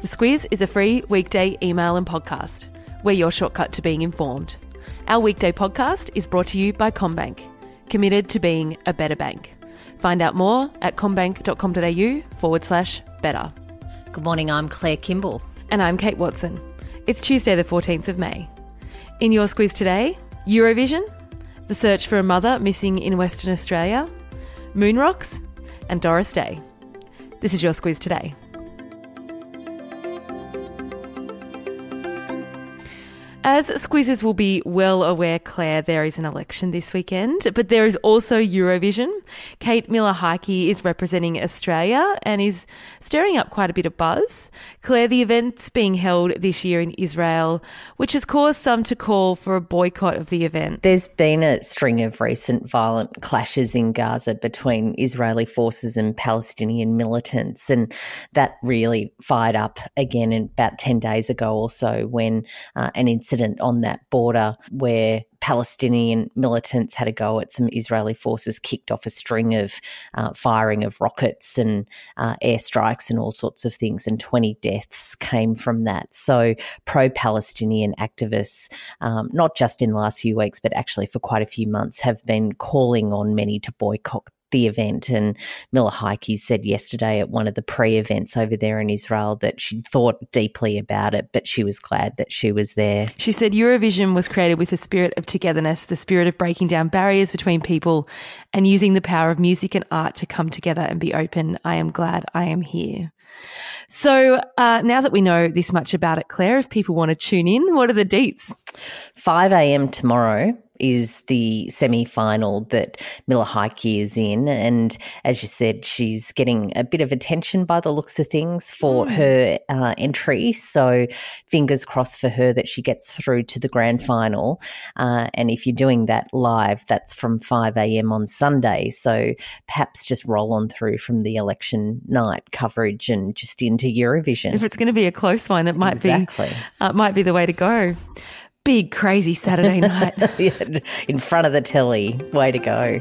The Squiz is a free weekday email and podcast. We're your shortcut to being informed. Our weekday podcast is brought to you by CommBank, committed to being a better bank. Find out more at commbank.com.au forward slash better. Good morning, I'm Claire Kimball. And I'm Kate Wilson. It's Tuesday, the 14th of May. In your Squiz today, Eurovision, the search for a mother missing in Western Australia, moon rocks, and Doris Day. This is your Squiz today. As squeezers will be well aware, Claire, there is an election this weekend, but there is also Eurovision. Kate Miller Heidke is representing Australia and is stirring up quite a bit of buzz. Claire, the event's being held this year in Israel, which has caused some to call for a boycott of the event. There's been a string of recent violent clashes in Gaza between Israeli forces and Palestinian militants, and that really fired up again about 10 days ago or so when uh, an incident incident on that border where Palestinian militants had a go at some Israeli forces, kicked off a string of uh, firing of rockets and uh, airstrikes and all sorts of things, and 20 deaths came from that. So, pro Palestinian activists, um, not just in the last few weeks, but actually for quite a few months, have been calling on many to boycott the event. And Miller Heidke said yesterday at one of the pre events over there in Israel that she thought deeply about it, but she was glad that she was there. She said Eurovision was created with a spirit of togetherness, the spirit of breaking down barriers between people and using the power of music and art to come together and be open. I am glad I am here. So uh, now that we know this much about it, Claire, if people want to tune in, what are the deets? 5 a.m. tomorrow is the semi final that Miller Heidke is in. And as you said, she's getting a bit of attention by the looks of things for mm. her uh, entry. So fingers crossed for her that she gets through to the grand final. Uh, and if you're doing that live, that's from 5 a.m. on Sunday. So perhaps just roll on through from the election night coverage and just into Eurovision. If it's going to be a close one, it might exactly. be uh, might be the way to go big, crazy Saturday night. in front of the telly. Way to go.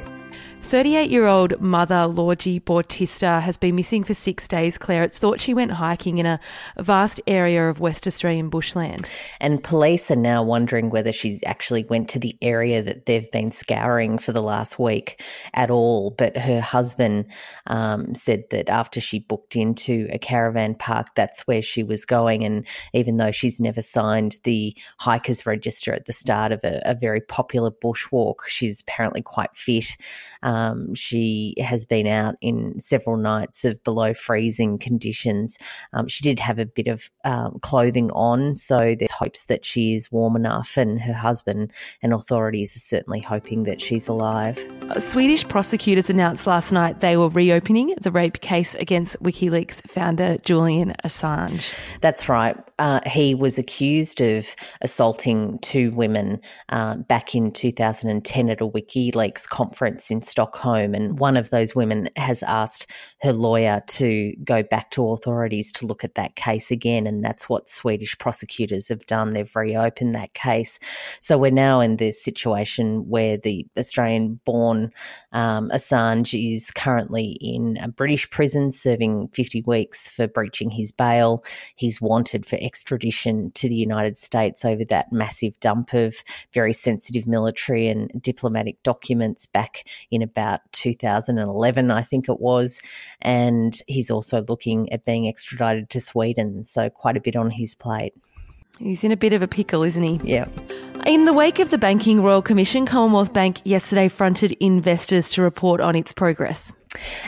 38 year old mother Lorgie Bautista has been missing for six days, Claire. It's thought she went hiking in a vast area of West Australian bushland. And police are now wondering whether she actually went to the area that they've been scouring for the last week at all. But her husband um, said that after she booked into a caravan park, that's where she was going. And even though she's never signed the hikers register at the start of a, a very popular bushwalk, she's apparently quite fit. Um, um, she has been out in several nights of below freezing conditions. Um, she did have a bit of um, clothing on, so there's hopes that she is warm enough, and her husband and authorities are certainly hoping that she's alive. Swedish prosecutors announced last night they were reopening the rape case against WikiLeaks founder Julian Assange. That's right. Uh, he was accused of assaulting two women uh, back in 2010 at a WikiLeaks conference in Stockholm. And one of those women has asked her lawyer to go back to authorities to look at that case again. And that's what Swedish prosecutors have done. They've reopened that case. So we're now in this situation where the Australian born um, Assange is currently in a British prison serving 50 weeks for breaching his bail. He's wanted for extradition to the United States over that massive dump of very sensitive military and diplomatic documents back in about 2011, I think it was. And he's also looking at being extradited to Sweden. So quite a bit on his plate. He's in a bit of a pickle, isn't he? Yeah. In the wake of the Banking Royal Commission, Commonwealth Bank yesterday fronted investors to report on its progress.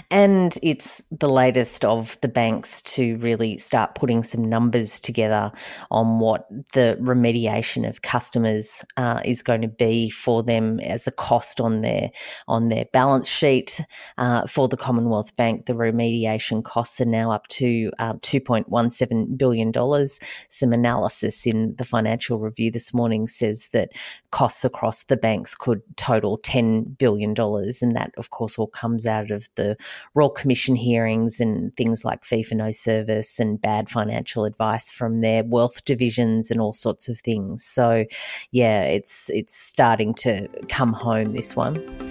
And it's the latest of the banks to really start putting some numbers together on what the remediation of customers uh, is going to be for them as a cost on their on their balance sheet. Uh, for the Commonwealth Bank, the remediation costs are now up to um, two point one seven billion dollars. Some analysis in the Financial Review this morning says that costs across the banks could total ten billion dollars, and that, of course, all comes out of the Royal Commission hearings and things like fee for no service and bad financial advice from their wealth divisions and all sorts of things. So, yeah, it's it's starting to come home. This one.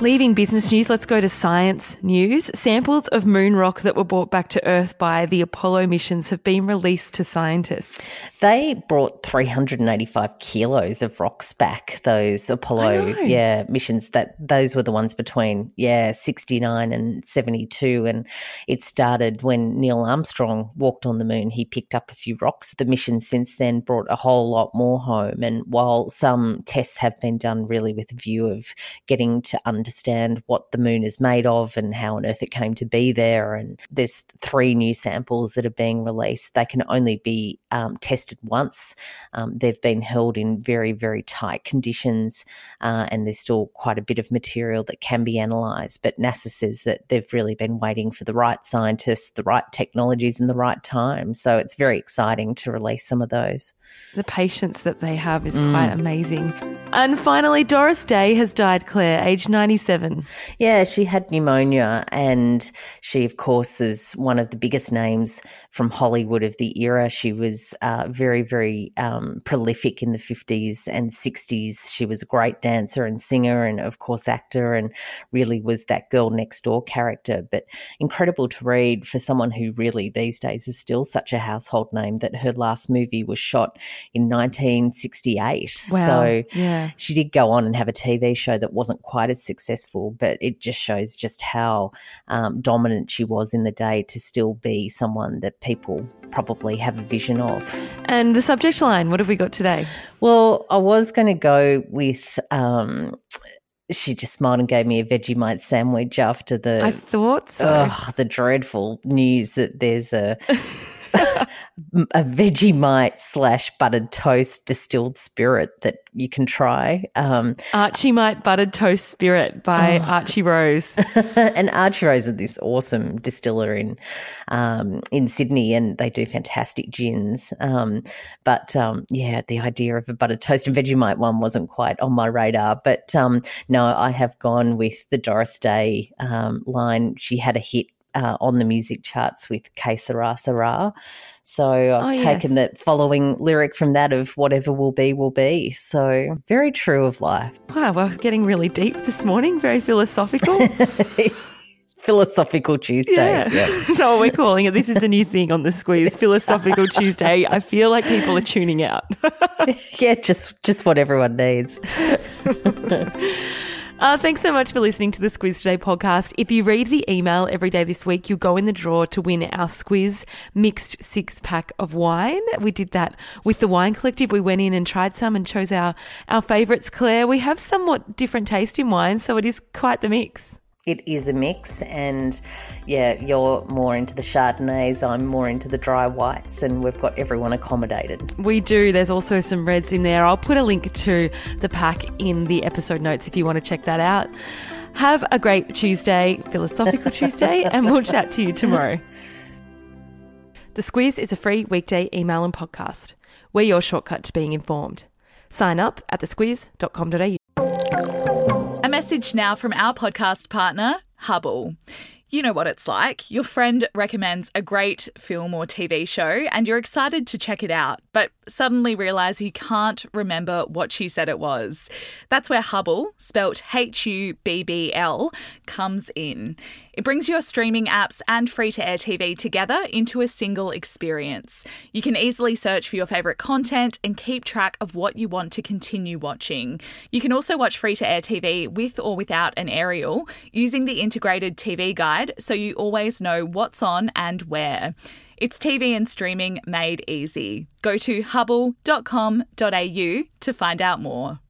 Leaving business news, let's go to science news. Samples of moon rock that were brought back to Earth by the Apollo missions have been released to scientists. They brought 385 kilos of rocks back, those Apollo yeah, missions that those were the ones between yeah, 69 and 72 and it started when Neil Armstrong walked on the moon. He picked up a few rocks. The mission since then brought a whole lot more home and while some tests have been done really with a view of getting to understand understand what the moon is made of and how on earth it came to be there. And there's three new samples that are being released. They can only be um, tested once. Um, they've been held in very, very tight conditions, uh, and there's still quite a bit of material that can be analysed. But NASA says that they've really been waiting for the right scientists, the right technologies, and the right time. So it's very exciting to release some of those. The patience that they have is mm. quite amazing. And finally, Doris Day has died, Claire, aged 97. Yeah, she had pneumonia, and she, of course, is one of the biggest names from Hollywood of the era. She was uh, very, very um, prolific in the 50s and 60s. She was a great dancer and singer, and, of course, actor, and really was that girl next door character. But incredible to read for someone who really these days is still such a household name that her last movie was shot in 1968. Wow. So yeah. she did go on and have a TV show that wasn't quite as successful, but it just shows just how um, dominant she was in the day to still be someone that people probably have a vision of. And the subject line, what have we got today? Well, I was going to go with. Um, she just smiled and gave me a Vegemite sandwich after the. I thought so. the dreadful news that there's a a Vegemite slash buttered toast distilled spirit that you can try. Um, Archie Mite Buttered Toast Spirit by oh. Archie Rose. and Archie Rose are this awesome distiller in um, in Sydney, and they do fantastic gins. Um, but um, yeah, the idea of a buttered toast and Vegemite one wasn't quite on my radar. But um, no, I have gone with the Doris Day um, line. She had a hit uh, on the music charts with Que Sera Sera. So I've oh, taken yes. that following lyric from that of whatever will be, will be. So very true of life. Wow, we're getting really deep this morning, very philosophical. Philosophical Tuesday. Yeah. yeah. That's what we're calling it. This is a new thing on the Squiz. Philosophical Tuesday. I feel like people are tuning out. yeah, just just what everyone needs. Uh, thanks so much for listening to the Squiz Today podcast. If you read the email every day this week, you'll go in the draw to win our Squiz mixed six pack of wine. We did that with the Wine Collective. We went in and tried some and chose our, our favourites, Claire. We have somewhat different taste in wine, so it is quite the mix it is a mix and yeah you're more into the chardonnays i'm more into the dry whites and we've got everyone accommodated. We do. There's also some reds in there. I'll put a link to the pack in the episode notes if you want to check that out. Have a great tuesday philosophical tuesday and we'll chat to you tomorrow. The Squiz is a free weekday email and podcast. We're your shortcut to being informed. Sign up at thesquiz.com.au a message now from our podcast partner, Hubble. You know what it's like. Your friend recommends a great film or TV show and you're excited to check it out, but suddenly realize you can't remember what she said it was. That's where Hubble, spelt H U B B L, comes in. It brings your streaming apps and free to air TV together into a single experience. You can easily search for your favourite content and keep track of what you want to continue watching. You can also watch free to air TV with or without an aerial using the integrated TV guide so you always know what's on and where. It's TV and streaming made easy. Go to hubble.com.au to find out more.